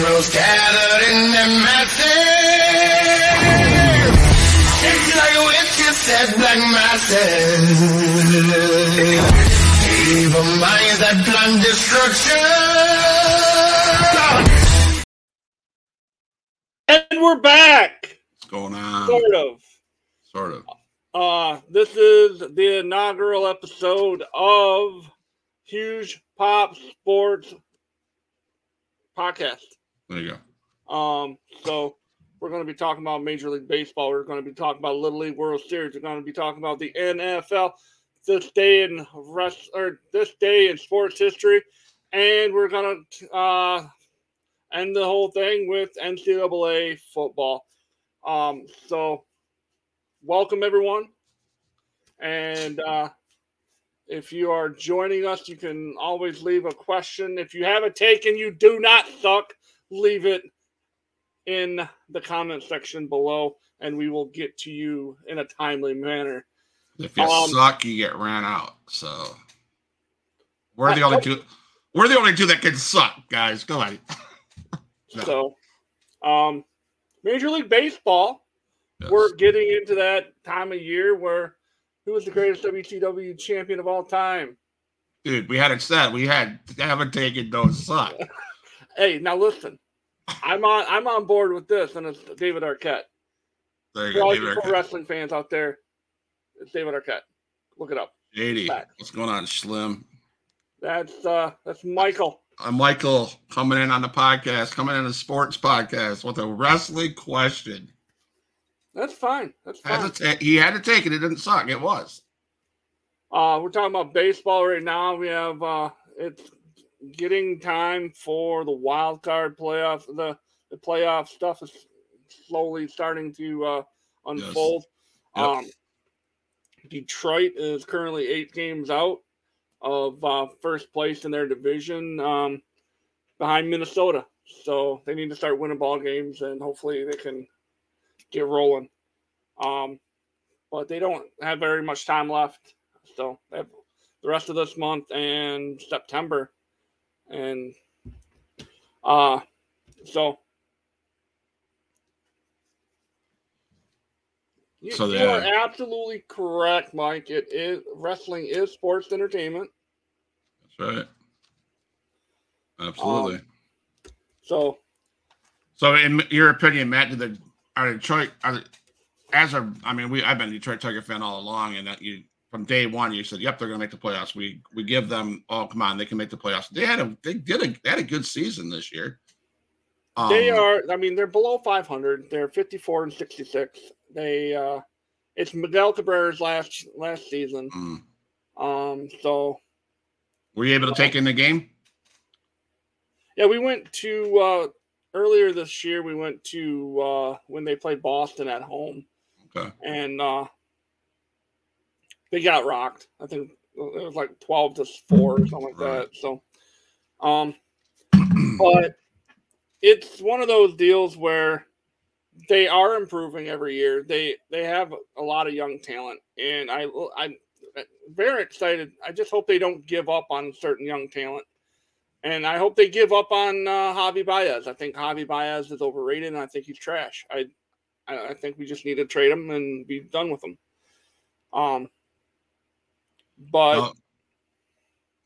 Generals gathered in their masses. It's like witches said black masses. Evil minds that plan destruction. And we're back. What's going on? Sort of. Sort of. Uh, this is the inaugural episode of Huge Pop Sports Podcast. There you go. Um, so we're going to be talking about Major League Baseball. We're going to be talking about Little League World Series. We're going to be talking about the NFL. This day in rest or this day in sports history, and we're going to uh, end the whole thing with NCAA football. Um, so welcome everyone. And uh, if you are joining us, you can always leave a question. If you have a take and you do not suck, leave it in the comment section below, and we will get to you in a timely manner. If you Um, suck, you get ran out. So we're the I- only two. We're the only two that can suck, guys. Go ahead. No. So, um, Major League Baseball, Yes. we're getting into that time of year where who was the greatest WCW champion of all time? Dude, we had it said. We had haven't taken no suck. Hey, now listen, I'm on I'm on board with this, and it's David Arquette. There you For go. all David you pro wrestling fans out there, it's David Arquette. Look it up. 80. Back. What's going on, Slim? That's uh that's Michael. I'm Michael coming in on the podcast, coming in the sports podcast with a wrestling question. That's fine. That's fine. Had ta- he had to take it. It didn't suck. It was. Uh, we're talking about baseball right now. We have uh, it's getting time for the wild card playoff. The the playoff stuff is slowly starting to uh, unfold. Yep. Um, Detroit is currently eight games out of uh, first place in their division, um, behind Minnesota. So they need to start winning ball games, and hopefully they can get rolling. Um, but they don't have very much time left. So they have the rest of this month and September, and uh, so you, So you they- are absolutely correct, Mike. It is wrestling is sports entertainment. That's right. Absolutely. Um, So So, in your opinion, Matt, did the are Detroit are, the- as a I mean, we I've been a Detroit Tiger fan all along, and that you from day one you said, "Yep, they're going to make the playoffs." We we give them, oh come on, they can make the playoffs. They had a they did a they had a good season this year. Um, they are. I mean, they're below 500. They're 54 and 66. They uh, it's Miguel Cabrera's last last season. mm. Um, so Were you able to take in the game? Yeah, we went to uh earlier this year. We went to uh when they played Boston at home, Okay. and uh they got rocked. I think it was like twelve to four or something like Right. that. So, um, but it's one of those deals where they are improving every year. They they have a lot of young talent, and I I'm very excited. I just hope they don't give up on certain young talent. And I hope they give up on uh, Javi Baez. I think Javi Baez is overrated, and I think he's trash. I, I, I think we just need to trade him and be done with him. Um, but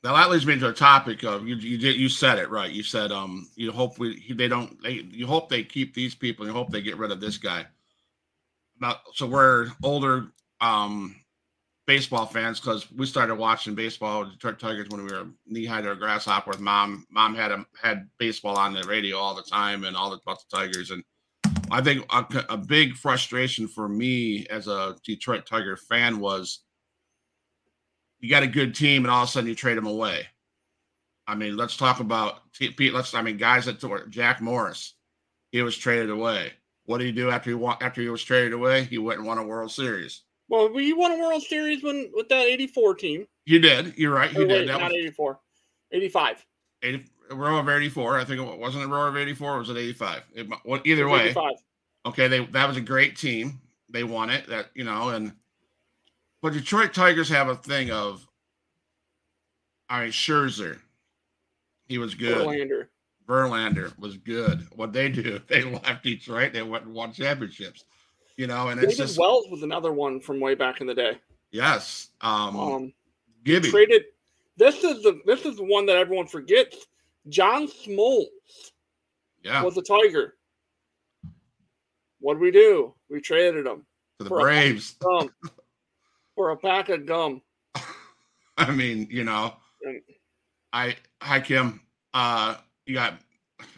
Now, that leads me to a topic of you. You you said it right. You said um you hope we they don't they you hope they keep these people. You hope they get rid of this guy. Now, so we're older um baseball fans because we started watching baseball Detroit Tigers when we were knee high to a grasshopper with mom. Mom had a, had baseball on the radio all the time and all the, about the Tigers. And I think a, a big frustration for me as a Detroit Tiger fan was you got a good team and all of a sudden you trade them away. I mean, let's talk about Pete. Let's I mean, guys that Jack Morris, he was traded away. What did he do after he won, after he was traded away? He went and won a World Series. well, we won a World Series when with that '84 team. You did. You're right. You wait, did. That not was '84, '85. 80, a row of 84. I think it wasn't a row of 84. Or was it 85? It, well, either way, 85. okay. They that was a great team. They won it. That you know, and but Detroit Tigers have a thing of. I mean, Scherzer, he was good. Verlander. Verlander was good. What they do, they left Detroit. They went and won championships. You know, and David it's just Wells was another one from way back in the day. yes. Um, Um, Gibby. traded. This is the this is the one that everyone forgets. John Smoltz yeah, was a Tiger. What did we do? We traded him to the for a- Braves. For a pack of gum. I mean, you know, I hi Kim. Uh, you got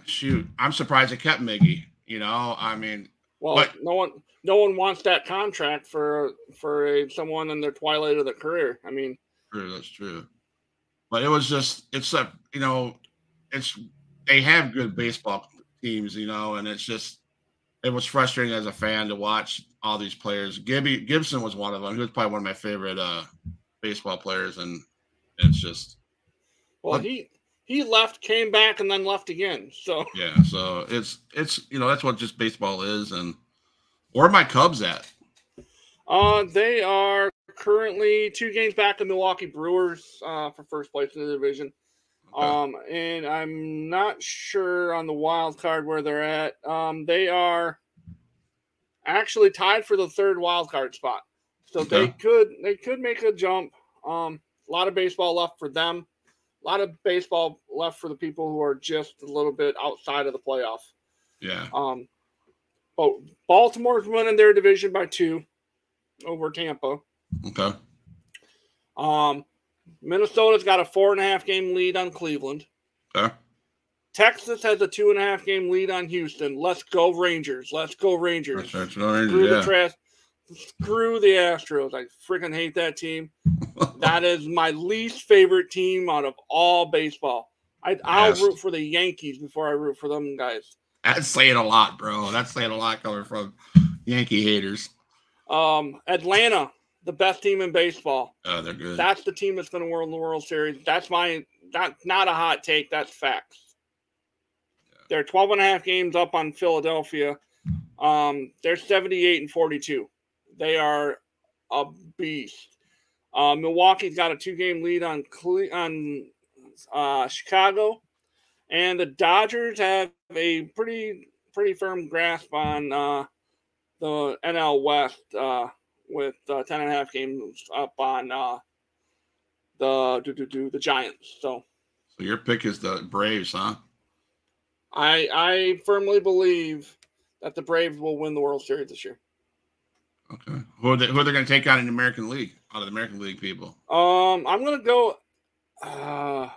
shoot. I'm surprised it kept Miggy. You know, I mean, Well, What? no one no one wants that contract for for a, someone in their twilight of their career. I mean, true, that's true. But it was just, it's a, you know, it's they have good baseball teams, you know, and it's just it was frustrating as a fan to watch all these players. Gibby Gibson was one of them. He was probably one of my favorite uh baseball players, and it's just well, he he left, came back, and then left again. So yeah. So it's it's you know that's what just baseball is, and where are my Cubs at? Uh, they are currently two games back of Milwaukee Brewers uh, for first place in the division. Okay. Um, and I'm not sure on the wild card where they're at. Um, they are actually tied for the third wild card spot, so they could they could make a jump. Um, a lot of baseball left for them. A lot of baseball left for the people who are just a little bit outside of the playoff. yeah, Um, but Baltimore's winning their division by two over Tampa. okay, Um, Minnesota's got a four and a half game lead on Cleveland. okay. Texas has a two and a half game lead on Houston. Let's go Rangers. Let's go Rangers. That's right. No Rangers, Screw the yeah. trash. Screw the Astros. I freaking hate that team. That is my least favorite team out of all baseball. I, I'll Yes. root for the Yankees before I root for them guys. That's saying a lot, bro. That's saying a lot coming from Yankee haters. Um, Atlanta, the best team in baseball. Oh, they're good. That's the team that's going to win the World Series. That's my that's not a hot take. That's facts. They're 12 and a half games up on Philadelphia. Um, they're 78 and 42. They are a beast. Uh, Milwaukee's got a two game lead on Cle- on uh, Chicago, and the Dodgers have a pretty pretty firm grasp on uh, the NL West uh, with uh, 10 and a half games up on uh, the do, do, do, the Giants. So so your pick is the Braves, huh? I I firmly believe that the Braves will win the World Series this year. Okay. Who are they, who are they going to take on in the American League? Out of the American League people. Um, I'm gonna go. Uh,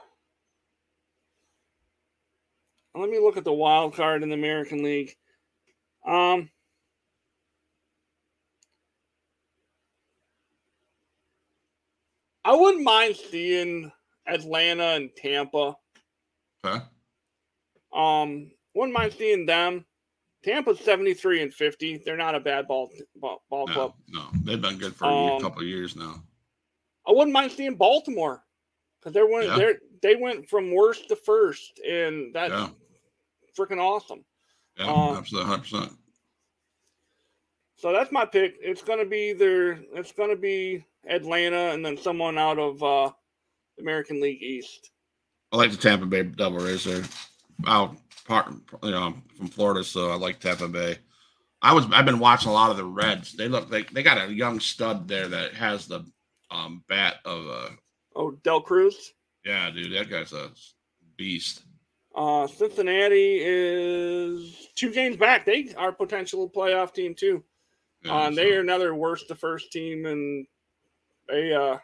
let me look at the wild card in the American League. Um, I wouldn't mind seeing Atlanta and Tampa. Huh? Um, wouldn't mind seeing them. Tampa's 73 and 50. They're not a bad ball ball, ball No, club. no, they've been good for a Um, couple of years now. I wouldn't mind seeing Baltimore because they're one. Yeah. They're they went from worst to first, and that's Yeah. freaking awesome. Yeah, um, absolutely, hundred percent. So that's my pick. It's gonna be either it's gonna be Atlanta and then someone out of uh, American League East. I like the Tampa Bay Devil Rays. They're out part, you know, I'm from Florida, so I like Tampa Bay. I was I've been watching a lot of the Reds. They look like they got a young stud there that has the um bat of uh Oh, Del Cruz. yeah, dude, that guy's a beast. Uh, Cincinnati is two games back. They are a potential playoff team too. Yeah, uh, and they are another worst to first team, and they uh,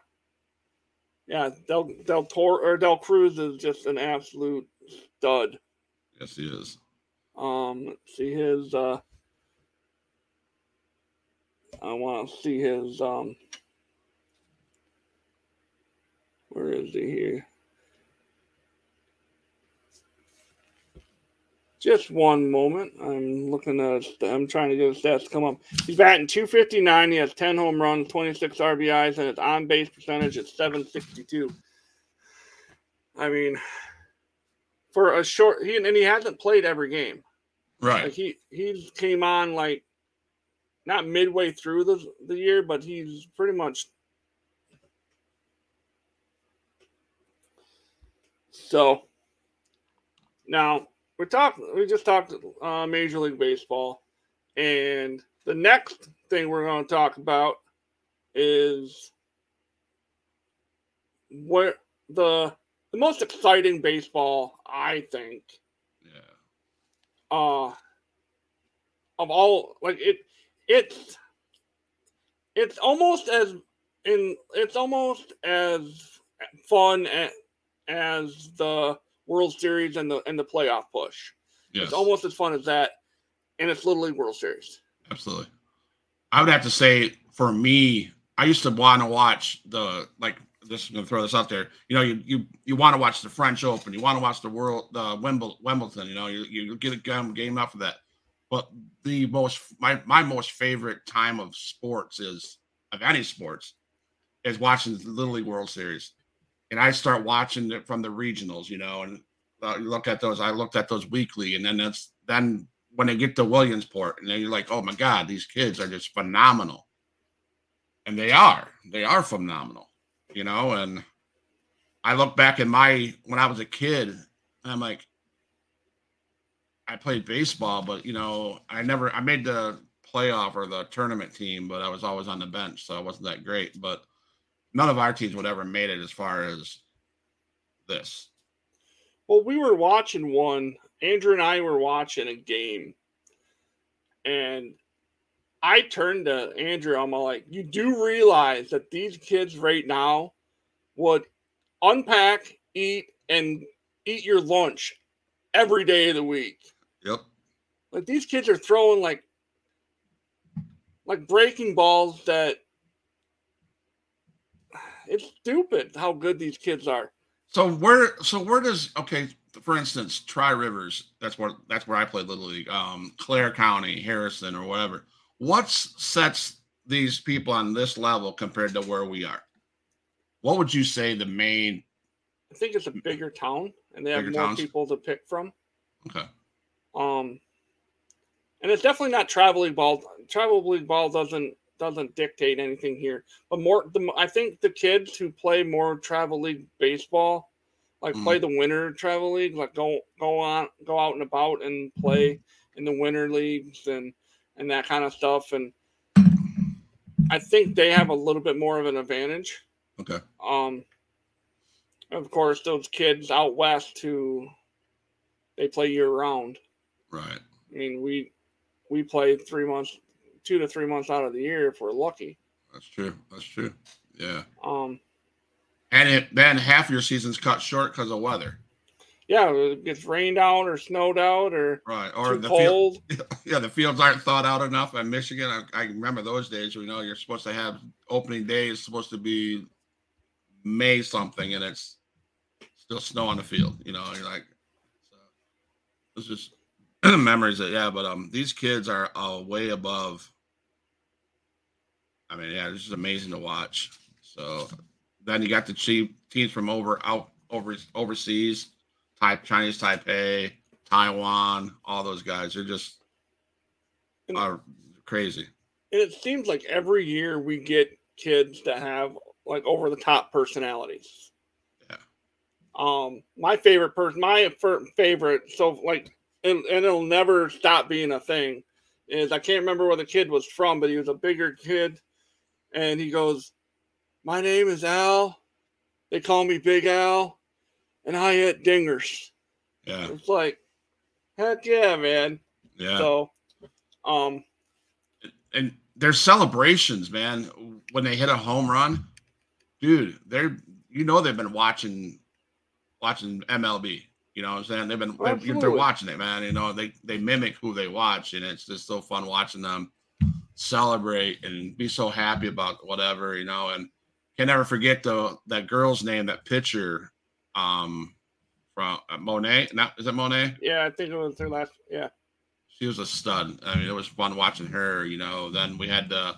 yeah, Del Del Tor or Del Cruz is just an absolute stud. yes, he is. Um, let's see his. Uh, I want to see his. Um, where is he here? Just one moment. I'm looking at. I'm trying to get his stats to come up. He's batting 259. He has 10 home runs, 26 RBIs, and his on base percentage is 762. I mean, for a short, he and he hasn't played every game. Like Right. he he came on like not midway through the the year, but he's pretty much so now we talked. We just talked uh, Major League Baseball, and the next thing we're going to talk about is where the the most exciting baseball I think Yeah. uh of all like it it's it's almost as in it's almost as fun as, as the World Series and the and the playoff push. Yes. It's almost as fun as that, and it's Little League World Series. Absolutely. I would have to say for me, I used to want to watch the like this I'm gonna throw this out there. You know, you you you want to watch the French Open, you want to watch the World the Wimbledon, Wimbledon, you know, you, you get a game, game out for that. But the most my my most favorite time of sports is of any sports is watching the Little League World Series. And I start watching it from the regionals, you know, and uh, look at those. I looked at those weekly, and then that's then when they get to Williamsport, and then you're like, oh my God, these kids are just phenomenal. And they are. They are phenomenal, you know. And I look back in my when I was a kid, and I'm like, I played baseball, but you know, I never I made the playoff or the tournament team, but I was always on the bench, so I wasn't that great. But none of our teams would ever made it as far as this. Well, we were watching one. Andrew and I were watching a game, and I turned to Andrew. I'm like, "You do realize that these kids right now would unpack, eat, and eat your lunch every day of the week. Yep. Like these kids are throwing like like breaking balls that it's stupid how good these kids are. So where so where does okay, for instance, Tri Rivers, that's where that's where I played Little League, um, Clare County, Harrison, or whatever. What sets these people on this level compared to where we are? What would you say the main I think it's a bigger town and they have more towns? people to pick from. okay. Um, and it's definitely not travel league ball. Travel league ball doesn't doesn't dictate anything here. But more, the I think the kids who play more travel league baseball, like Mhm. play the winter travel league, like go go on go out and about and play in the winter leagues and and that kind of stuff. And I think they have a little bit more of an advantage. Okay. Um, of course, those kids out west who they play year round. Right. I mean, we we play three months, two to three months out of the year if we're lucky. That's true. That's true. Yeah. Um, And it then half your season's cut short because of weather. yeah, it gets rained out or snowed out or Right. Or the field, cold. yeah, the fields aren't thought out enough in Michigan. I, I remember those days. You know, you're supposed to have opening day is supposed to be May something, and it's still snow on the field. You know, you're like, so it's just memories that yeah. But um, these kids are uh, way above. I mean, yeah, this is amazing to watch. So then you got the cheap teams from over out over overseas, type Chinese Taipei, Taiwan, all those guys. They're just are crazy. And it seems like every year we get kids that have like over the top personalities. Yeah. Um, my favorite person, my favorite, so like, and, and it'll never stop being a thing. Is I can't remember where the kid was from, but he was a bigger kid, and he goes, "My name is Al. They call me Big Al, and I hit dingers." Yeah, It's like, heck yeah, man. yeah. So, um, and there's celebrations, man, when they hit a home run, dude. They're you know they've been watching watching MLB. You know what I'm saying? They've been they're, they're watching it, man. You know they they mimic who they watch, and it's just so fun watching them celebrate and be so happy about whatever you know. And can never forget the that girl's name, that pitcher, um, from uh, Monet. Not is it Monet? yeah, I think it was her last. Yeah, she was a stud. I mean, it was fun watching her. You know, then we had the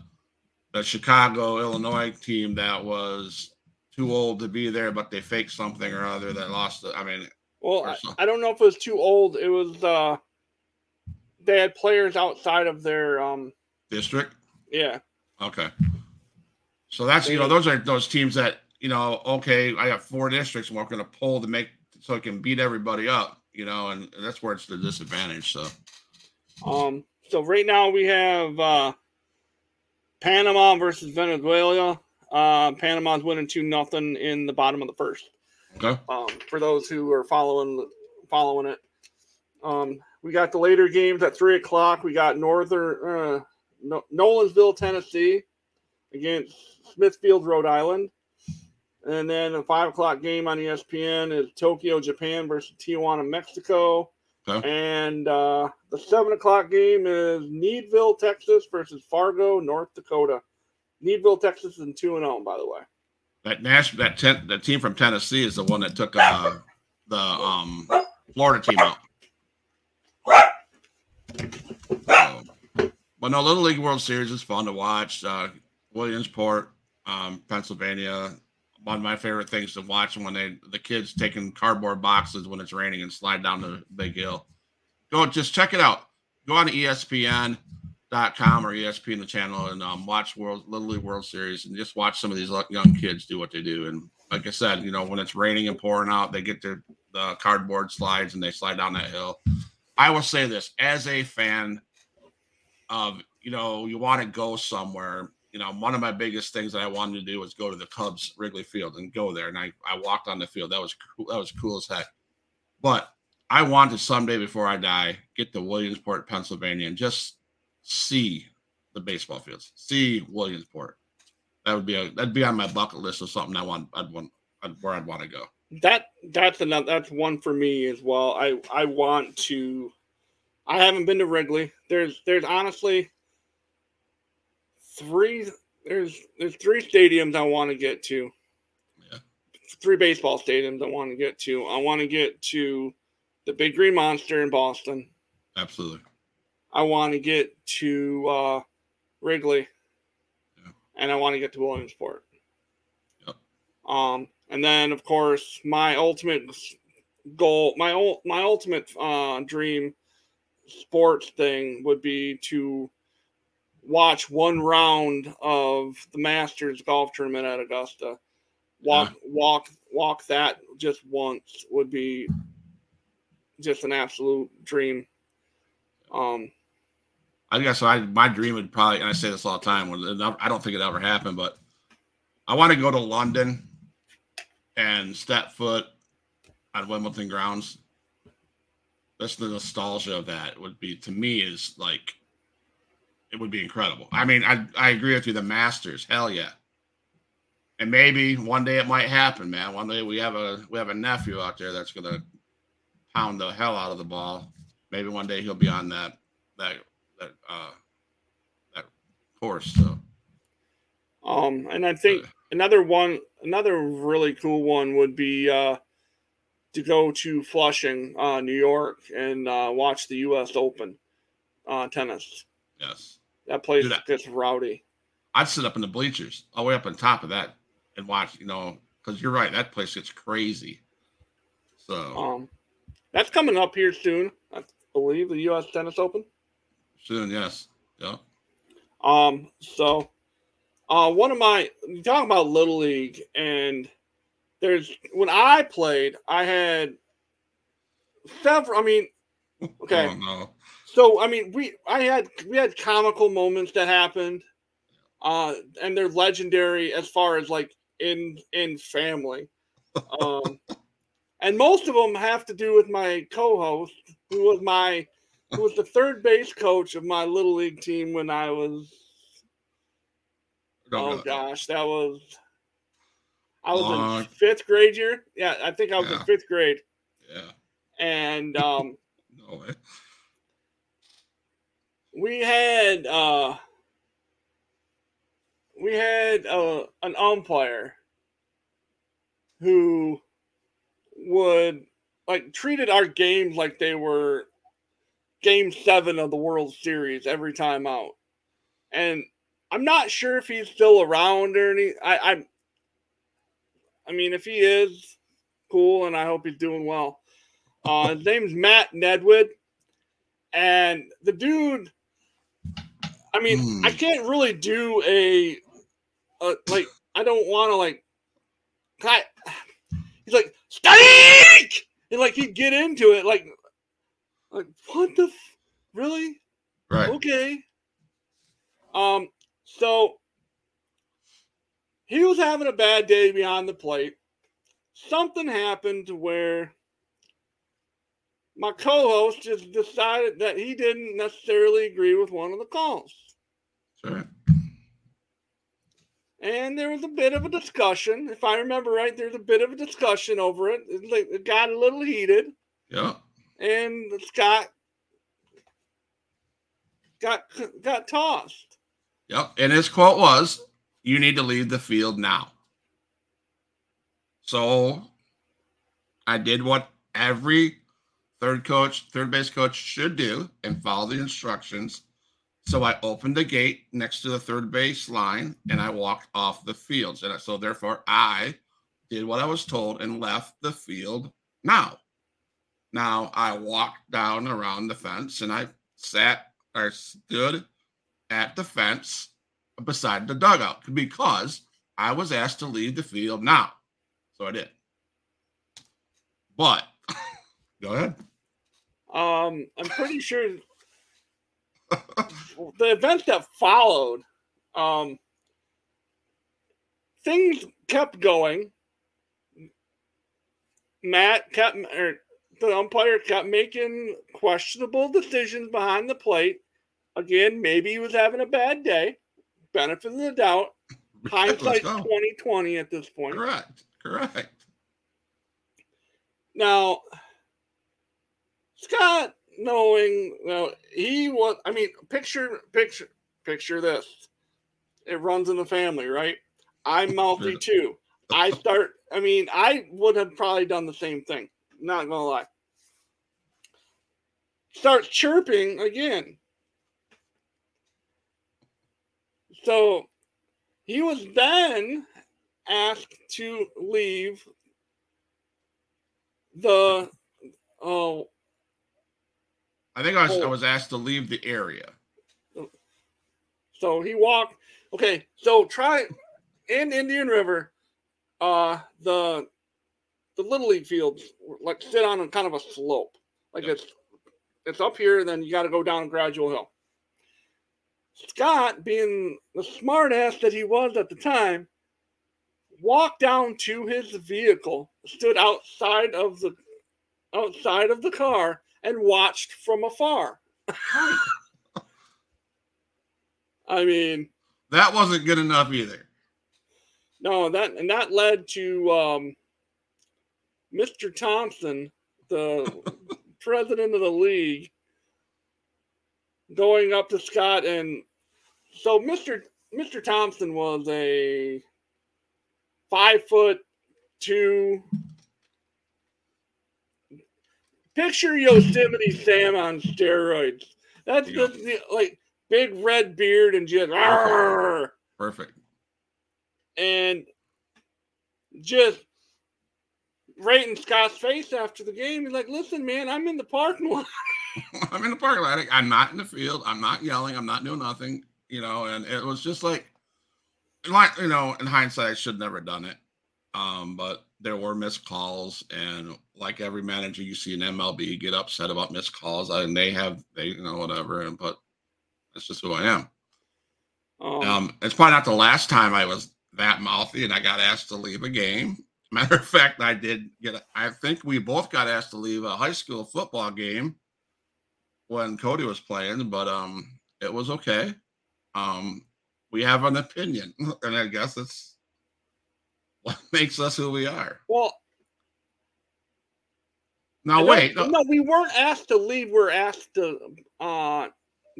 the Chicago, Illinois team that was too old to be there, but they faked something or other that lost. The, I mean, Well, I. I don't know if it was too old. It was uh they had players outside of their um district. yeah. Okay, so that's you know those are those teams that you know. Okay, I got four districts, and we're going to pull to make so it can beat everybody up. you know, and, and that's where it's the disadvantage. So, Um, so right now we have uh, Panama versus Venezuela. Uh, Panama's winning two nothing in the bottom of the first. okay. Um, for those who are following following it, um, we got the later games at three o'clock. We got Northern uh, no- Nolensville, Tennessee, against Smithfield, Rhode Island, and then a five o'clock game on ESPN is Tokyo, Japan versus Tijuana, Mexico. Okay. And uh, the seven o'clock game is Needville, Texas versus Fargo, North Dakota. Needville, Texas, is two and zero, by the way. That Nash, that ten, that team from Tennessee is the one that took uh, the um, Florida team out. But no, Little League World Series is fun to watch. Uh, Williamsport, um, Pennsylvania. One of my favorite things to watch when they the kids taking cardboard boxes when it's raining and slide down the big hill. Go just check it out. Go on to ESPN.com or ESPN the channel and um, watch World Little League World Series and just watch some of these young kids do what they do. And like I said, you know, when it's raining and pouring out, they get their the cardboard slides and they slide down that hill. I will say this as a fan of, you know, you want to go somewhere. You know, one of my biggest things that I wanted to do was go to the Cubs Wrigley Field and go there. And I, I walked on the field. That was cool. That was cool as heck. But I want to someday before I die get to Williamsport, Pennsylvania, and just see the baseball fields, see Williamsport. That would be a that'd be on my bucket list of something I want. I'd want I'd, where I'd want to go. that that's another that's one for me as well. I I want to. I haven't been to Wrigley. There's there's honestly three there's there's three stadiums I want to get to. Yeah. Three baseball stadiums I want to get to. I want to get to the Big Green Monster in Boston. Absolutely. I want to get to uh, Wrigley, Yeah. and I want to get to Williamsport. Yep. Um, and then of course my ultimate goal, my my ultimate uh, dream sports thing would be to watch one round of the Masters golf tournament at Augusta. Walk, walk, walk that just once would be just an absolute dream. Um, I guess I my dream would probably, and I say this all the time. when- I don't think it ever happened, but I want to go to London and step foot on Wimbledon grounds. That's the nostalgia of that would be to me is like it would be incredible. I mean, I I agree with you. The Masters, hell yeah. And maybe one day it might happen, man. One day we have a we have a nephew out there that's gonna pound the hell out of the ball. Maybe one day he'll be on that that that uh that course. So Um, and I think another one, another really cool one would be uh, to go to Flushing, uh, New York, and uh, watch the U.S. Open uh, tennis. yes, That place Dude, I- gets rowdy. I'd sit up in the bleachers, all the way up on top of that, and watch. You know, because you're right, that place gets crazy. So Um, that's coming up here soon, I believe, the U.S. Tennis Open. soon, yes, yeah, Um, so uh one of my you talk about Little League and there's when I played, I had several I mean, okay. Oh, no, So I mean we I had we had comical moments that happened. Uh and they're legendary as far as like in in family. Um and most of them have to do with my co-host who was my who was the third base coach of my little league team when I was oh gosh, that was I was Long- in fifth grade year. Yeah, I think I was in fifth grade. yeah, And um no way. we had uh we had uh, an umpire who would like treated our games like they were game seven of the World Series every time out. And I'm not sure if he's still around or any I I I mean if he is cool and I hope he's doing well. Uh his name's Matt Nedwood. And the dude I mean, Hmm. I can't really do a, a like. I don't want to like. I, he's like strike, and like he'd get into it, like, like what the, f- really? Right. Okay. Um. So he was having a bad day behind the plate. Something happened where my co-host just decided that he didn't necessarily agree with one of the calls. Sure. And there was a bit of a discussion. If I remember right, there's a bit of a discussion over it. It, it got a little heated, Yeah. and Scott got got tossed. Yep. And his quote was, "You need to leave the field now." So, I did what every third coach, third base coach should do, and follow the instructions. So I opened the gate next to the third base line, and I walked off the field. And so therefore, I did what I was told and left the field now. Now I walked down around the fence, and I sat or stood at the fence beside the dugout because I was asked to leave the field now. So I did. But go ahead. Um, I'm pretty sure the event that followed, um, things kept going. Matt kept, or the umpire kept making questionable decisions behind the plate. Again, maybe he was having a bad day. Benefit of the doubt. Hindsight Let's 2020 at this point. Correct. Correct. Now, Scott, knowing well, he was. I mean, picture, picture, picture this. It runs in the family, right? I'm mouthy too. I start. I mean, I would have probably done the same thing. Not gonna lie. Starts chirping again. So he was then asked to leave the oh I think I was, I Oh. was asked to leave the area. so he walked okay so try in indian river uh the the little league fields like sit on a kind of a slope like Yep. it's it's up here and then you got to go down a gradual hill scott being the smart ass that he was at the time walked down to his vehicle stood outside of the outside of the car and watched from afar i mean That wasn't good enough either. No, that and that led to um, Mr. Thompson, the president of the league, going up to Scott and so Mr. Mr. Thompson was a five foot two. Picture Yosemite Sam on steroids. That's you the, like big red beard and just "Arr!" Perfect. and just right in Scott's face after the game. He's like, "Listen, man, I'm in the parking lot." I'm in the parking lot. I'm not in the field. I'm not yelling. I'm not doing nothing. You know, and it was just like, like you know, in hindsight, I should never done it. Um, but there were missed calls, and like every manager you see in MLB get upset about missed calls, and they have they you know whatever. And but that's just who I am. Um, Um, it's probably not the last time I was that mouthy and I got asked to leave a game. Matter of fact, I did get. I think we both got asked to leave a high school football game when Cody was playing, but um, it was okay. Um, we have an opinion, and I guess it's what makes us who we are. well, Now no, wait, no, no, we weren't asked to leave. We are asked to uh,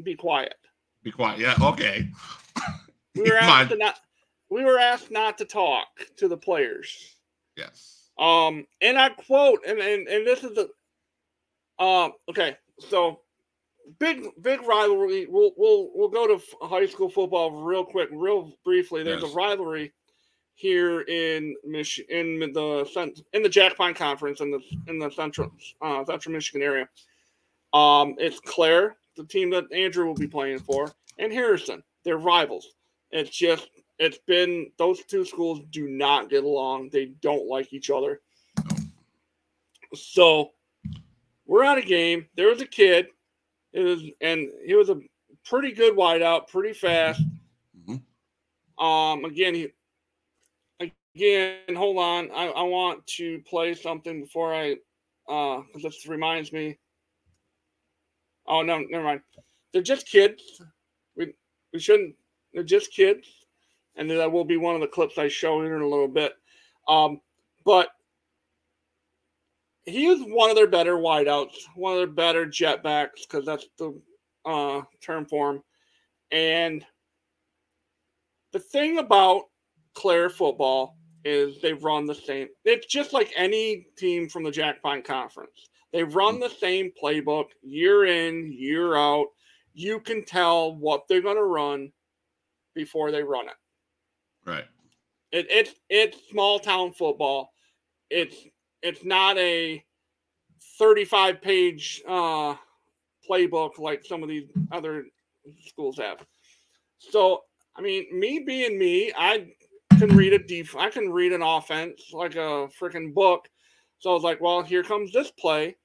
be quiet. be quiet. Yeah, okay. We were asked to not. We were asked not to talk to the players. yes. Um, and I quote, and and, and this is a, um, okay, so big big rivalry. We'll we'll we'll go to high school football real quick, real briefly. There's Yes. a rivalry here in Mich in the cent- in the Jack Pine Conference in the in the central uh, central Michigan area. Um, it's Clare, the team that Andrew will be playing for, and Harrison. They're rivals. It's just it's been those two schools do not get along. They don't like each other. So we're at a game. There was a kid. It was, and he was a pretty good wideout, pretty fast. Mhm. Um, again, he again, hold on. I, I want to play something before I uh because this reminds me. Oh no, never mind. They're just kids. We we shouldn't they're just kids. And that will be one of the clips I show here in a little bit. Um, but he was one of their better wideouts, one of their better jetbacks, because that's the uh, term for him. And the thing about Clare football is they run the same. It's just like any team from the Jack Pine Conference. They run the same playbook year in, year out. You can tell what they're going to run before they run it. Right. It, it's it's small town football. It's it's not a 35 page uh, playbook like some of these other schools have. So I mean, me being me, I can read a def- I can read an offense like a freaking book. So I was like, well, here comes this play.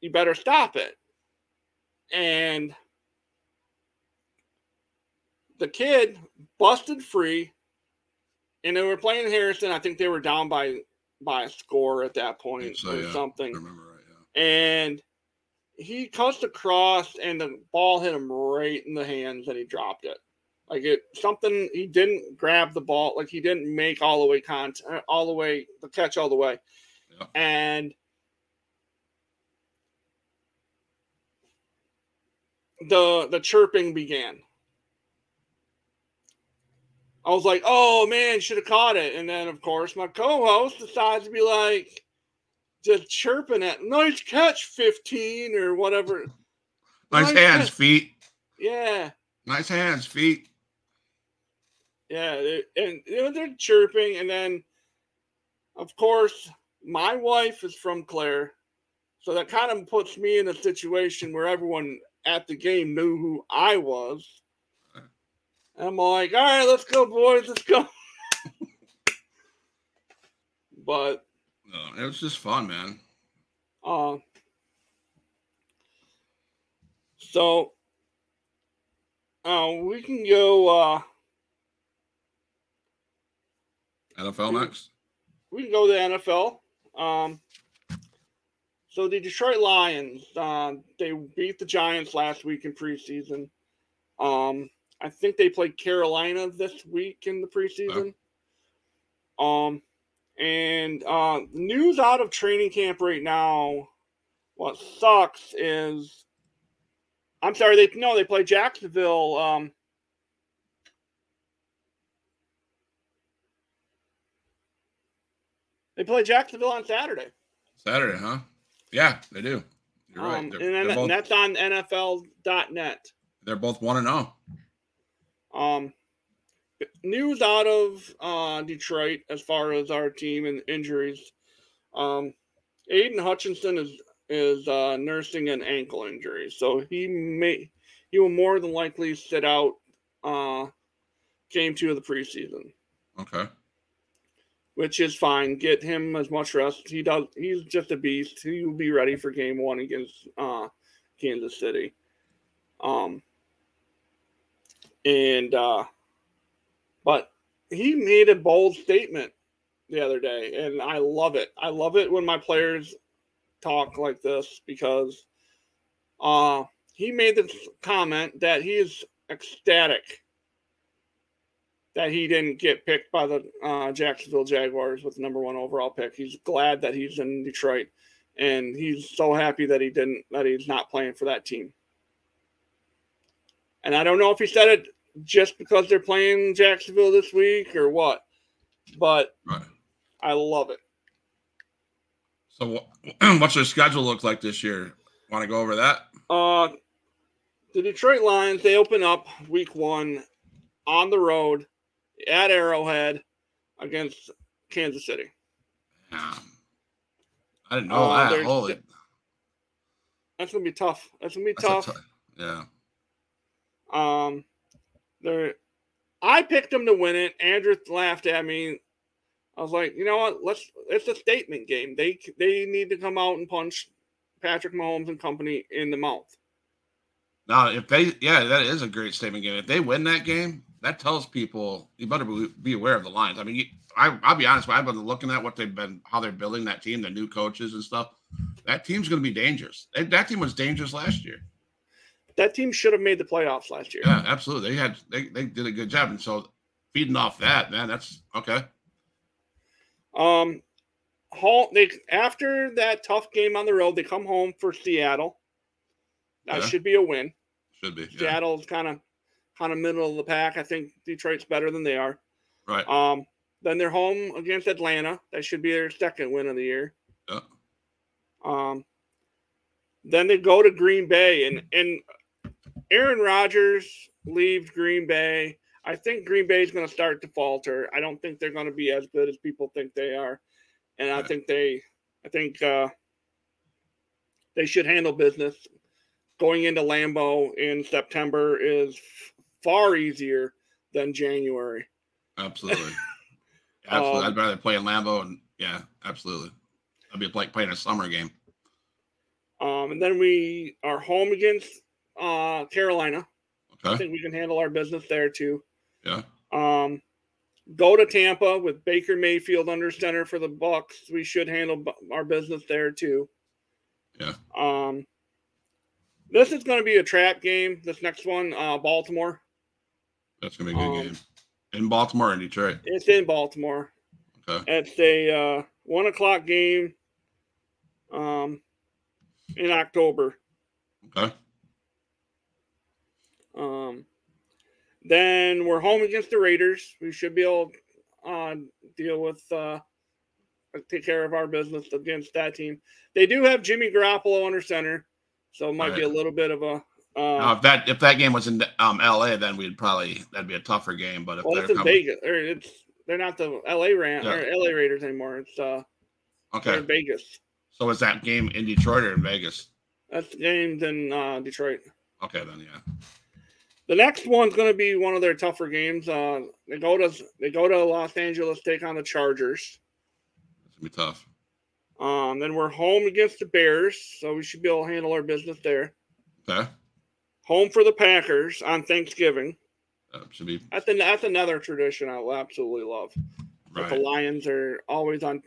You better stop it. And the kid busted free, and they were playing Harrison. I think they were down by by a score at that point so, uh, or yeah. something. I remember right. Yeah. And he cussed across, and the ball hit him right in the hands, and he dropped it. Like it, something he didn't grab the ball, like he didn't make all the way contact, uh, all the way the catch all the way, Yeah. and the the chirping began. I was like, "Oh man, should have caught it." And then, of course, my co-host decides to be like, just chirping at, "Nice catch, fifteen or whatever." Nice Nice hands, catch. feet. Yeah, Nice hands, feet. yeah, and you know, they're chirping, and then, of course, my wife is from Clare, so that kind of puts me in a situation where everyone at the game knew who I was. And I'm like, all right, let's go, boys, let's go. but No, it was just fun, man. uh, so uh, we can go. Uh, NFL next. we can go to the NFL. Um, so the Detroit Lions, uh, they beat the Giants last week in preseason. Um, I think they played Carolina this week in the preseason. Um, and uh, news out of training camp right now. What sucks is, I'm sorry, they no, they play Jacksonville. Um, they play Jacksonville on Saturday. Saturday, huh? Yeah, they do. You're right. Um, They're, and then both, that's on NFL.net. they're both one and oh. zero. Um, news out of uh, Detroit as far as our team and injuries. Um, Aidan Hutchinson is is uh, nursing an ankle injury, so he may he will more than likely sit out uh, game two of the preseason, Okay. which is fine. Get him as much rest. He does. He's just a beast. He will be ready for game one against uh, Kansas City. Um, and uh, but he made a bold statement the other day, and I love it. I love it when my players talk like this because uh, he made the comment that he is ecstatic that he didn't get picked by the uh, Jacksonville Jaguars with the number one overall pick. He's glad that he's in Detroit, and he's so happy that he didn't that he's not playing for that team. And I don't know if he said it just because they're playing Jacksonville this week or what, but Right. I love it. So, wh- what's their schedule look like this year? Want to go over that? Uh, the Detroit Lions they open up week one on the road at Arrowhead against Kansas City. Yeah. I didn't know Uh, that. Holy, That's gonna be tough. That's gonna be that's tough. tou- yeah. Um, there, I picked them to win it. Andrew laughed at me. I was like, you know what? Let's. It's a statement game. They they need to come out and punch Patrick Mahomes and company in the mouth. Now, if they, yeah, that is a great statement game. If they win that game, that tells people you better be, aware of the Lions. I mean, I, I'll be honest, I've been looking at what they've been, how they're building that team, the new coaches and stuff. That team's going to be dangerous. That team was dangerous last year. That team should have made the playoffs last year. Yeah, absolutely. They had they, they did a good job, and so feeding off that, man, that's okay. Um, home they after that tough game on the road, they come home for Seattle. That Yeah. should be a win. Should be. Yeah. Seattle's kind of kind of middle of the pack. I think Detroit's better than they are. Right. Um, then they're home against Atlanta. That should be their second win of the year. Yeah. Um, then they go to Green Bay and and Aaron Rodgers leaves Green Bay. I think Green Bay is going to start to falter. I don't think they're going to be as good as people think they are, and I think they, I think uh, they should handle business. Going into Lambeau in September is far easier than January. Absolutely. absolutely. Um, I'd rather play in Lambeau, and yeah, absolutely. I'd be like playing a summer game. Um, and then we are home against uh, Carolina. I think we can handle our business there too. Yeah. Um, go to Tampa with Baker Mayfield under center for the Bucs. We should handle our business there too. Yeah. Um, this is going to be a trap game. This next one, uh, Baltimore. That's gonna be a good Um, game. In Baltimore and Detroit. It's in Baltimore. Okay. It's a uh, one o'clock game. Um, in October. Okay. Um, then we're home against the Raiders. We should be able to uh, deal with, uh, take care of our business against that team. They do have Jimmy Garoppolo under center, so it might be a little bit of a. Uh, if that if that game was in um LA, then we'd probably that'd be a tougher game. But if well, they're it's in coming, Vegas, or it's they're not the LA Ram Yeah. or LA Raiders anymore. It's uh, okay. Vegas. So is that game in Detroit or in Vegas? That's the games in uh, Detroit. Okay, then yeah. The next one's going to be one of their tougher games. Uh, they go to they go to Los Angeles, take on the Chargers. It's gonna be tough. Um, then we're home against the Bears, so we should be able to handle our business there. Okay. Home for the Packers on Thanksgiving. Should be That's an, that's another tradition I will absolutely love. That The. Lions are always on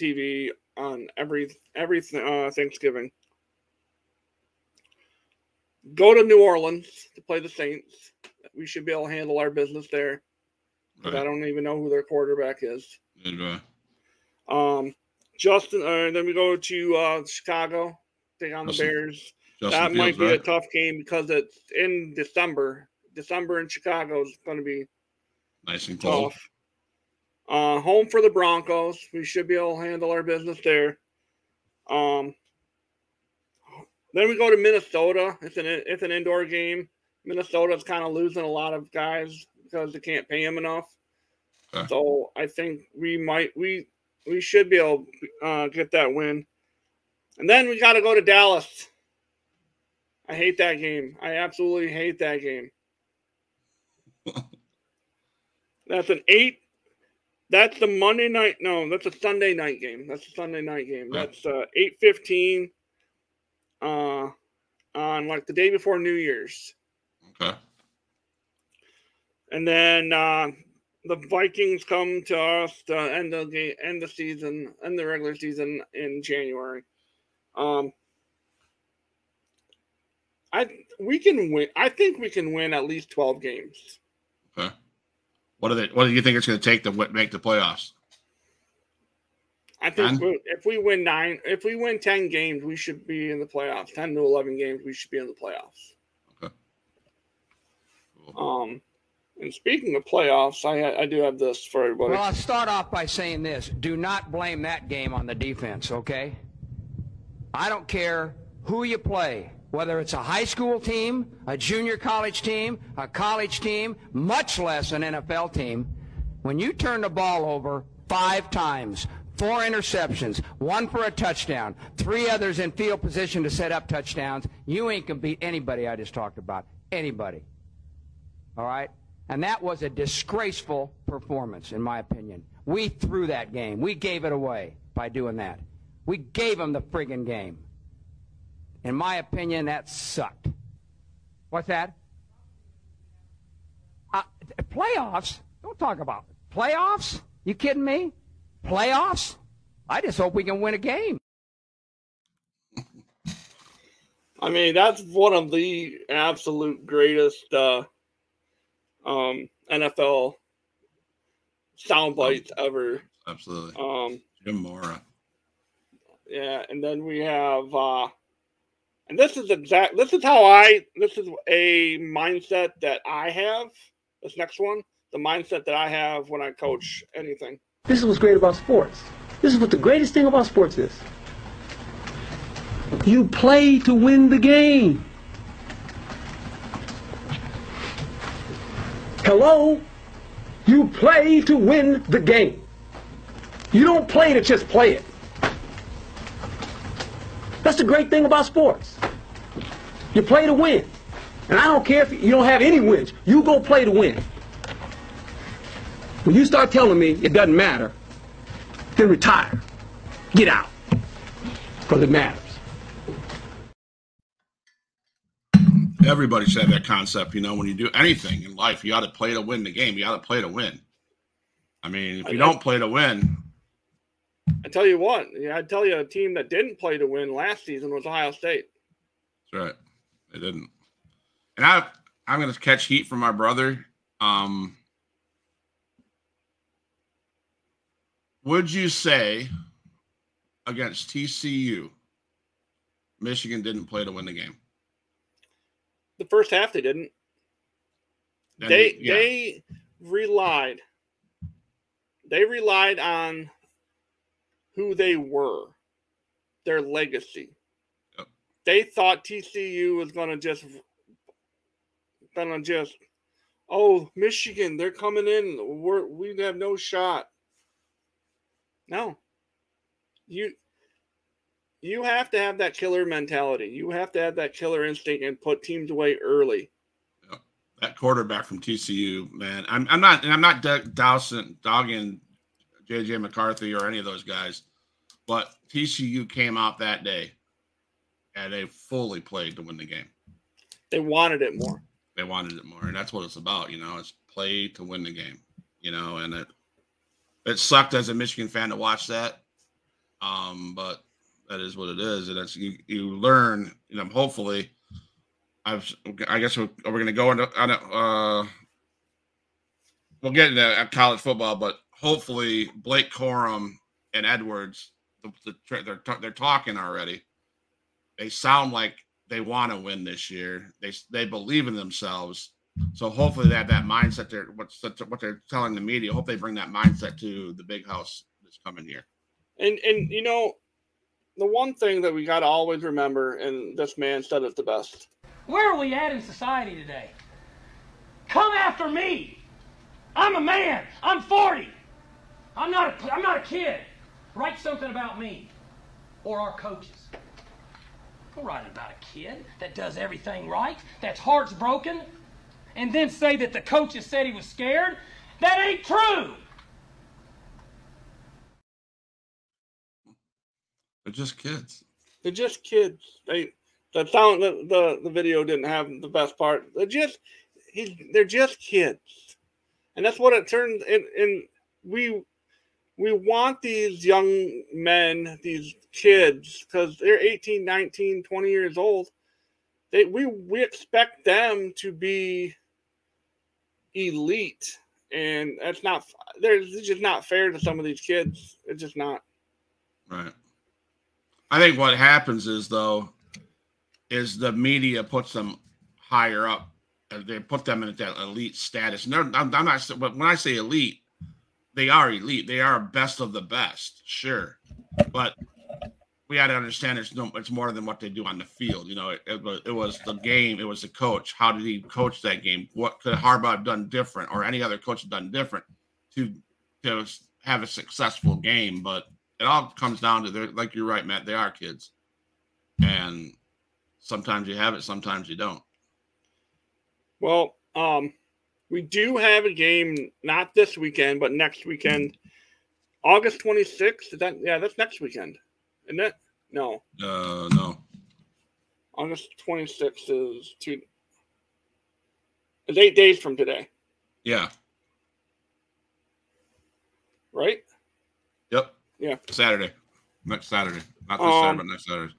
TV on every every uh, Thanksgiving. Go to New Orleans to play the Saints. We should be able to handle our business there. 'cause I don't even know who their quarterback is. Um, Justin, uh, then we go to uh, Chicago, take on the Bears. Justin that might Fields, be a tough game because it's in December. December in Chicago is going to be nice and cold. tough. Uh, home for the Broncos. We should be able to handle our business there. Um, then we go to Minnesota. It's an it's an indoor game. Minnesota's kind of losing a lot of guys because they can't pay them enough. Okay. So I think we might we we should be able to uh, get that win. And then we got to go to Dallas. I hate that game. I absolutely hate that game. That's an eight. That's the Monday night. No, that's a Sunday night game. That's a Sunday night game. That's uh, eight fifteen. Uh, on like the day before New Year's, Okay. and then uh, the Vikings come to us to end the game, end the season, end the regular season in January. Um, I we can win. I think we can win at least twelve games. Okay. What do they? What do you think it's going to take to make the playoffs? I think Nine? we- if we win nine, if we win ten games, we should be in the playoffs. Ten to eleven games, we should be in the playoffs. Cool. Um, and speaking of playoffs, I I do have this for everybody. Well, I'll start off by saying this. Do not blame that game on the defense, okay? I don't care who you play, whether it's a high school team, a junior college team, a college team, much less an NFL team. When you turn the ball over five times, four interceptions, one for a touchdown, three others in field position to set up touchdowns, you ain't going to beat anybody I just talked about. Anybody. All right? And that was a disgraceful performance, in my opinion. We threw that game. We gave it away by doing that. We gave them the friggin' game. In my opinion, that sucked. What's that? Uh, playoffs? Don't talk about it. playoffs. You kidding me? Playoffs? I just hope we can win a game. I mean, that's one of the absolute greatest uh, um, NFL sound bites ever. Absolutely. Um, Jim Mora. yeah, and then we have, uh, and this is exact. This is how I. This is a mindset that I have. This next one, the mindset that I have when I coach anything. This is what's great about sports. This is what the greatest thing about sports is. You play to win the game. Hello? You play to win the game. You don't play to just play it. That's the great thing about sports. You play to win. And I don't care if you don't have any wins. You go play to win. When you start telling me it doesn't matter, then retire. Get out. Because it matters. Everybody should have that concept. You know, when you do anything in life, you got to play to win the game. You got to play to win. I mean, if you don't play to win, I tell you what, I tell you, a team that didn't play to win last season was Ohio State. that's right. They didn't. And I, I'm going to catch heat from my brother. Um, would you say against TCU, Michigan didn't play to win the game? The first half they didn't. Then they yeah. they relied they relied on who they were, their legacy. Yep. They thought TCU was gonna just gonna just oh Michigan, they're coming in. We're we have no shot. No. You you have to have that killer mentality. You have to have that killer instinct and put teams away early. that quarterback from TCU, man. I'm, I'm not, and I'm not d- dousing, dogging JJ McCarthy or any of those guys, but TCU came out that day and they fully played to win the game. They wanted it more. They wanted it more, and that's what it's about. You know, it's play to win the game. You know, and it it sucked as a Michigan fan to watch that, um, but that is what it is, and it's you, you learn. You know, hopefully. I've, I guess we're, we're going to go into on a, uh, we'll get into college football, but hopefully Blake Corum and Edwards, the, the, they're they're talking already. They sound like they want to win this year. They they believe in themselves. So hopefully they have that mindset. They're what's what they're telling the media. Hope they bring that mindset to the big house this coming year. And and you know, the one thing that we got to always remember, and this man said it the best. Where are we at in society today? Come after me. I'm a man. I'm 40. I'm not a, I'm not a kid. Write something about me or our coaches. Don't write about a kid that does everything right, that's heart's broken, and then say that the coaches said he was scared. That ain't true. They're just kids. They're just kids. They the sound the, the the video didn't have the best part. They're just he's they're just kids, and that's what it turns And and we we want these young men, these kids, because they're 18, 19, 20 years old. They we we expect them to be elite, and that's not. There's it's just not fair to some of these kids. It's just not. Right. I think what happens is though, is the media puts them higher up. and They put them in that elite status. And I'm, I'm not. But when I say elite, they are elite. They are best of the best, sure. But we got to understand it's no. It's more than what they do on the field. You know, it, it was it was the game. It was the coach. How did he coach that game? What could Harbaugh have done different, or any other coach have done different to to have a successful game? But it all comes down to they're like you're right, Matt. They are kids, and sometimes you have it, sometimes you don't. Well, um, We do have a game not this weekend, but next weekend, August 26th. Is that yeah? That's next weekend, isn't it? No, Uh, no. August 26th is two. It's eight days from today, Yeah. right? Yep. Yeah. Saturday. Next Saturday. Not this Um, Saturday, but next Saturday.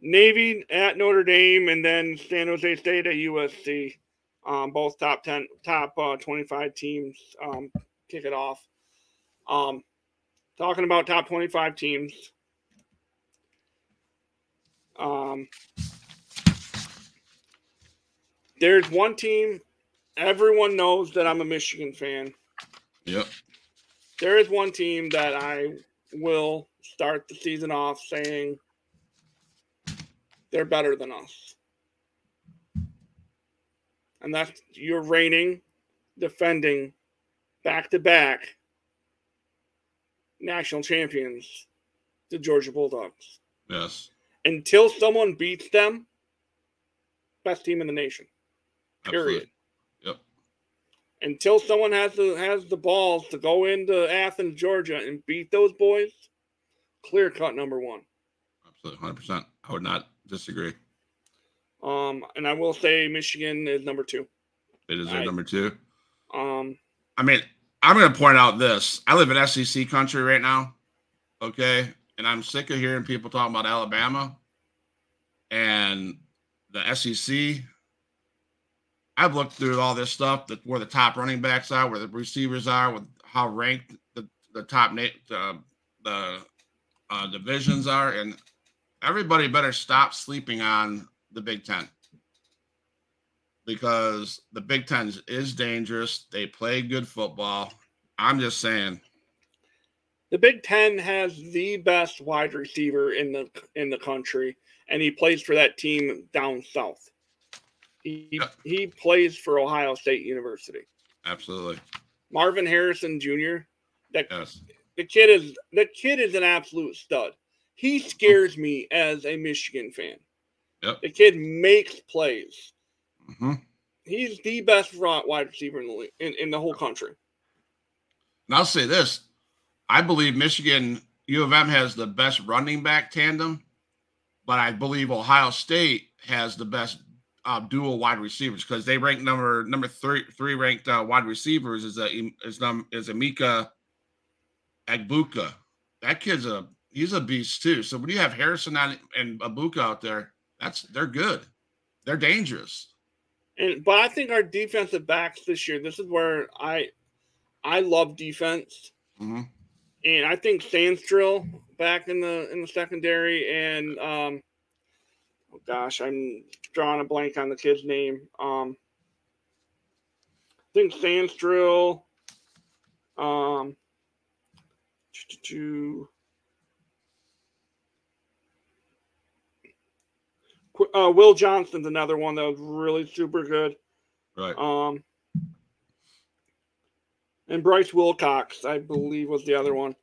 Navy at Notre Dame, and then San Jose State at USC. Um, both top ten, top uh, twenty-five teams um, kick it off. Um, talking about top twenty-five teams. Um, there's one team. Everyone knows that I'm a Michigan fan. Yep. There is one team that I will start the season off saying they're better than us. And that's your reigning, defending, back to back national champions, the Georgia Bulldogs. Yes. Until someone beats them, best team in the nation. Period. Absolutely. Yep. Until someone has the has the balls to go into Athens, Georgia, and beat those boys, clear cut number one. Absolutely. Hundred percent. I would not disagree. Um, and I will say Michigan is number two. It is their I- number two. Um, I mean, I'm going to point out this. I live in SEC country right now. Okay. And I'm sick of hearing people talking about Alabama and the SEC. I've looked through all this stuff that where the top running backs are, where the receivers are, with how ranked the, the top na- the, the uh, divisions are. And everybody better stop sleeping on the Big Ten because the Big Ten is dangerous. They play good football. I'm just saying, the Big Ten has the best wide receiver in the in the country, and he plays for that team down south. He Yeah. he plays for Ohio State University. absolutely. Marvin Harrison Jr. That Yes. the kid is the kid is an absolute stud. He scares me as a Michigan fan. Yep. The kid makes plays. hmm He's the best wide receiver in the league, in, in the whole country. And I'll say this I believe Michigan, U of M has the best running back tandem, but I believe Ohio State has the best uh, dual wide receivers because they rank number number three three ranked uh, wide receivers is a is num is Emeka Egbuka. That kid's a he's a beast too. So when you have Harrison on, and Egbuka out there, that's they're good. They're dangerous. And but I think our defensive backs this year, this is where I I love defense. hmm And I think Sainristil back in the in the secondary and um oh gosh, I'm drawing a blank on the kid's name. Um I think Sainristil um to uh, Will Johnson's another one that was really super good. Right. Um, and Bryce Wilcox, I believe, was the other one.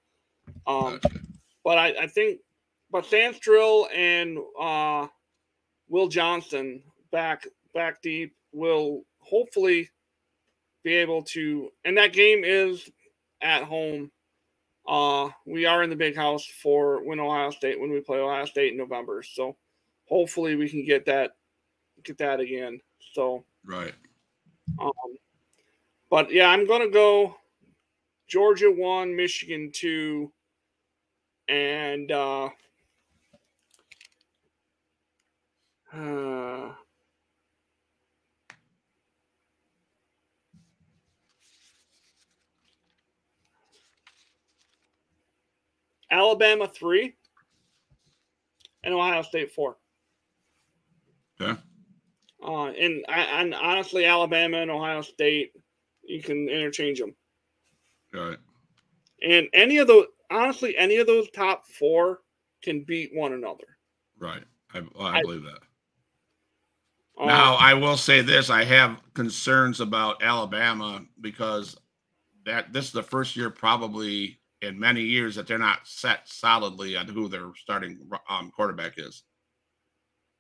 Um, Gotcha. But I, I think, but Sainristil and uh, Will Johnson back back deep will hopefully be able to. And that game is at home. Uh, we are in the big house for when Ohio State when we play Ohio State in November. So hopefully we can get that get that again. So Right. um, but yeah, I'm gonna go Georgia one, Michigan two, and uh, uh, Alabama three, and Ohio State four. Okay. Uh, and and honestly, Alabama and Ohio State, you can interchange them. Right. And any of those, honestly, any of those top four can beat one another. Right. I, I- believe that. Um, Now, I will say this: I have concerns about Alabama because that this is the first year, probably in many years, that they're not set solidly on who their starting um, quarterback is.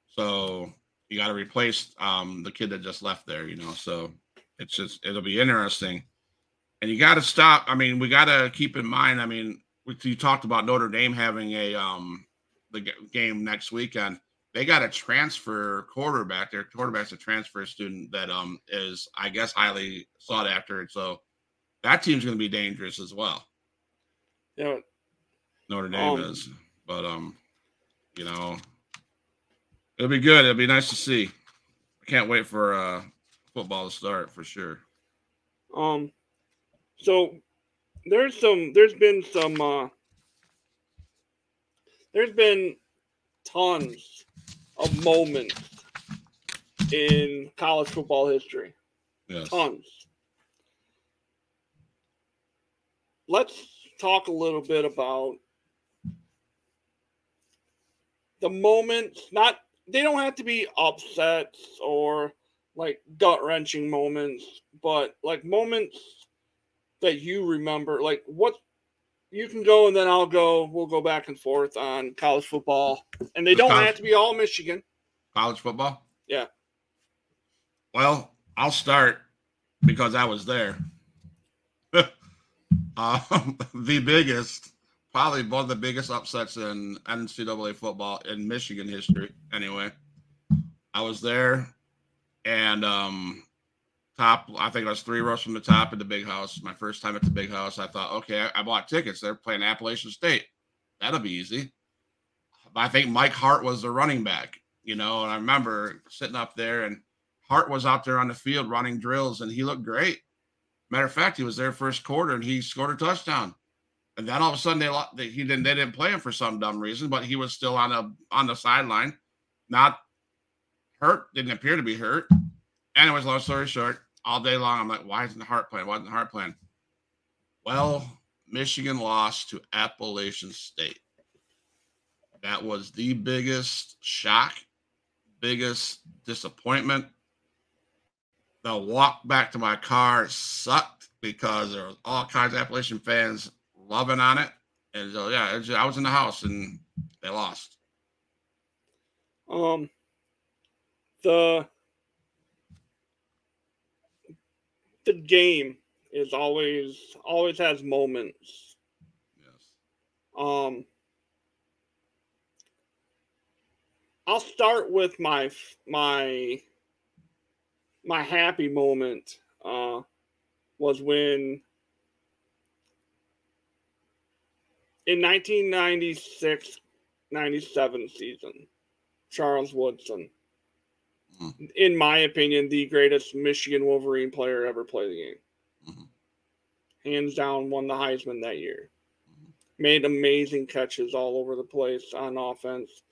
So you got to replace um, the kid that just left there, you know. So It's just it'll be interesting, and you got to stop. I mean, we got to keep in mind. I mean, we, you talked about Notre Dame having a um the g- game next weekend. They got a transfer quarterback. Their quarterback's a transfer student that um is I guess highly sought after. So that team's going to be dangerous as well. Know, Notre Dame Um, is, but um, you know, it'll be good. It'll be nice to see. I can't wait for uh football to start for sure. Um, so there's some, there's been some, uh, there's been tons of moments in college football history. Yes. Tons. Let's talk a little bit about the moments, not, they don't have to be upsets or like gut wrenching moments, but like moments that you remember. Like what you can go and then I'll go. We'll go back and forth on college football, and they Just don't college- have to be all Michigan. College football? Yeah. Well, I'll start because I was there. um, the biggest, probably one of the biggest upsets in NCAA football in Michigan history, anyway. I was there and um top i think it was three rows from the top of the big house. My first time at the big house i thought okay i, I bought tickets. They're playing appalachian state. That'll be easy. I think mike hart was the running back you know and i remember sitting up there and hart was out there on the field running drills and he looked great. Matter of fact he was there first quarter and he scored a touchdown. And then all of a sudden they he didn't they didn't play him for some dumb reason but he was still on a on the sideline. Not hurt didn't appear to be hurt. Anyways long story short all day long i'm like why isn't the Hart playing why isn't the Hart playing well michigan lost to appalachian state. That was the biggest shock biggest disappointment. The walk back to my car sucked because there was all kinds of appalachian fans loving on it. And so yeah was- i was in the house and they lost. Um, the the game is always always has moments. yes Um, I'll start with my my my happy moment. Uh, was when in 1996 97 season, Charles Woodson, Mhm. in my opinion, the greatest Michigan Wolverine player ever play the game. Mhm. Hands down, won the Heisman that year. Made amazing catches all over the place on offense.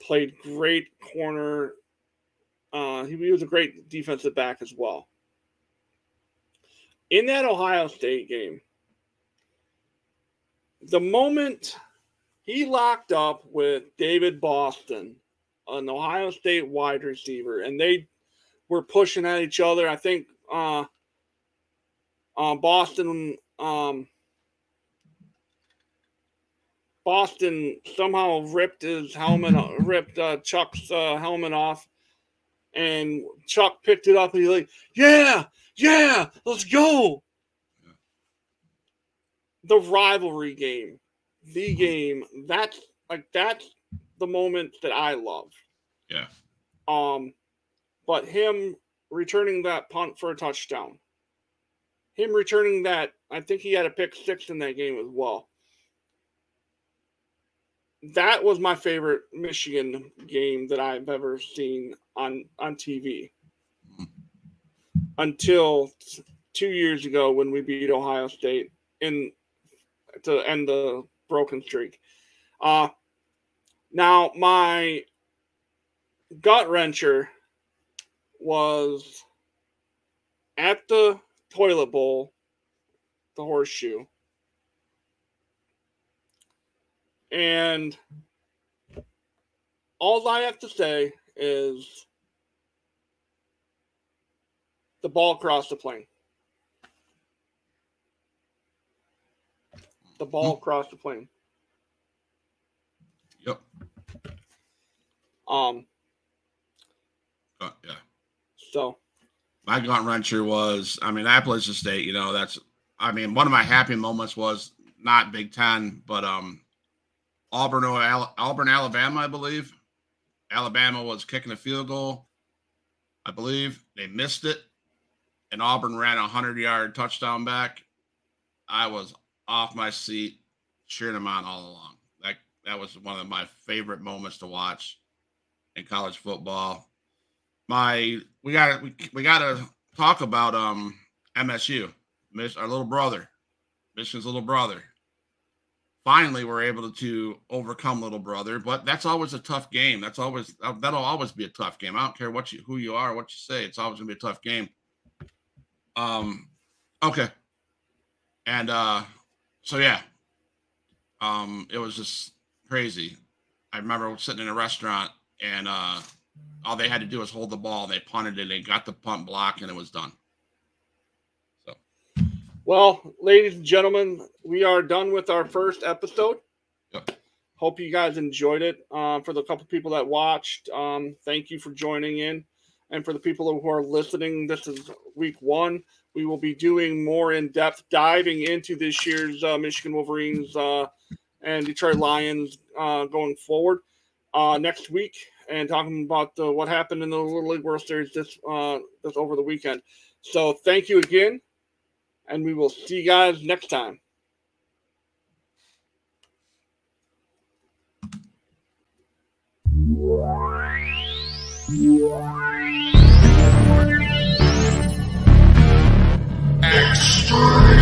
Played great corner. Uh, he, he was a great defensive back as well. In that Ohio State game, the moment he locked up with David Boston, an Ohio State wide receiver, and they were pushing at each other. I think uh, uh, Boston um, Boston somehow ripped his helmet, ripped uh, Chuck's uh, helmet off, and Chuck picked it up and he's like, "Yeah, yeah, let's go." Yeah. The rivalry game, the game. That's like that's the moment that I love. Yeah. Um, but him returning that punt for a touchdown, him returning that, I think he had a pick six in that game as well. That was my favorite Michigan game that I've ever seen on on TV. Until t- two years ago when we beat Ohio State in to end the broken streak. Uh now my gut wrencher was at the toilet bowl, the horseshoe. And all I have to say is the ball crossed the plane. The ball hmm. crossed the plane. Yep. Um, Uh, yeah. so my gut wrencher was, I mean, Appalachian State. You know, that's, I mean, one of my happy moments was not Big Ten, but um, Auburn, Auburn, Alabama, I believe. Alabama was kicking a field goal, I believe. They missed it, and Auburn ran a hundred-yard touchdown back. I was off my seat, cheering them on all along. That that was one of my favorite moments to watch in college football. My we got we, we got to talk about um MSU, Miss our little brother, Michigan's little brother. Finally, we're able to overcome little brother, but that's always a tough game. That's always uh, that'll always be a tough game. I don't care what you who you are, what you say. It's always gonna be a tough game. Um, okay, and uh, so yeah, um, it was just crazy. I remember sitting in a restaurant and uh, all they had to do was hold the ball. They punted it. They got the punt block, and it was done. So, well, ladies and gentlemen, we are done with our first episode. Yep. Hope you guys enjoyed it. Uh, for the couple people that watched, um, thank you for joining in. And for the people who are listening, this is week one. We will be doing more in depth diving into this year's uh, Michigan Wolverines uh, and Detroit Lions uh, going forward uh, next week and talking about the, what happened in the Little League World Series this uh, this over the weekend. So thank you again, and we will see you guys next time. Extreme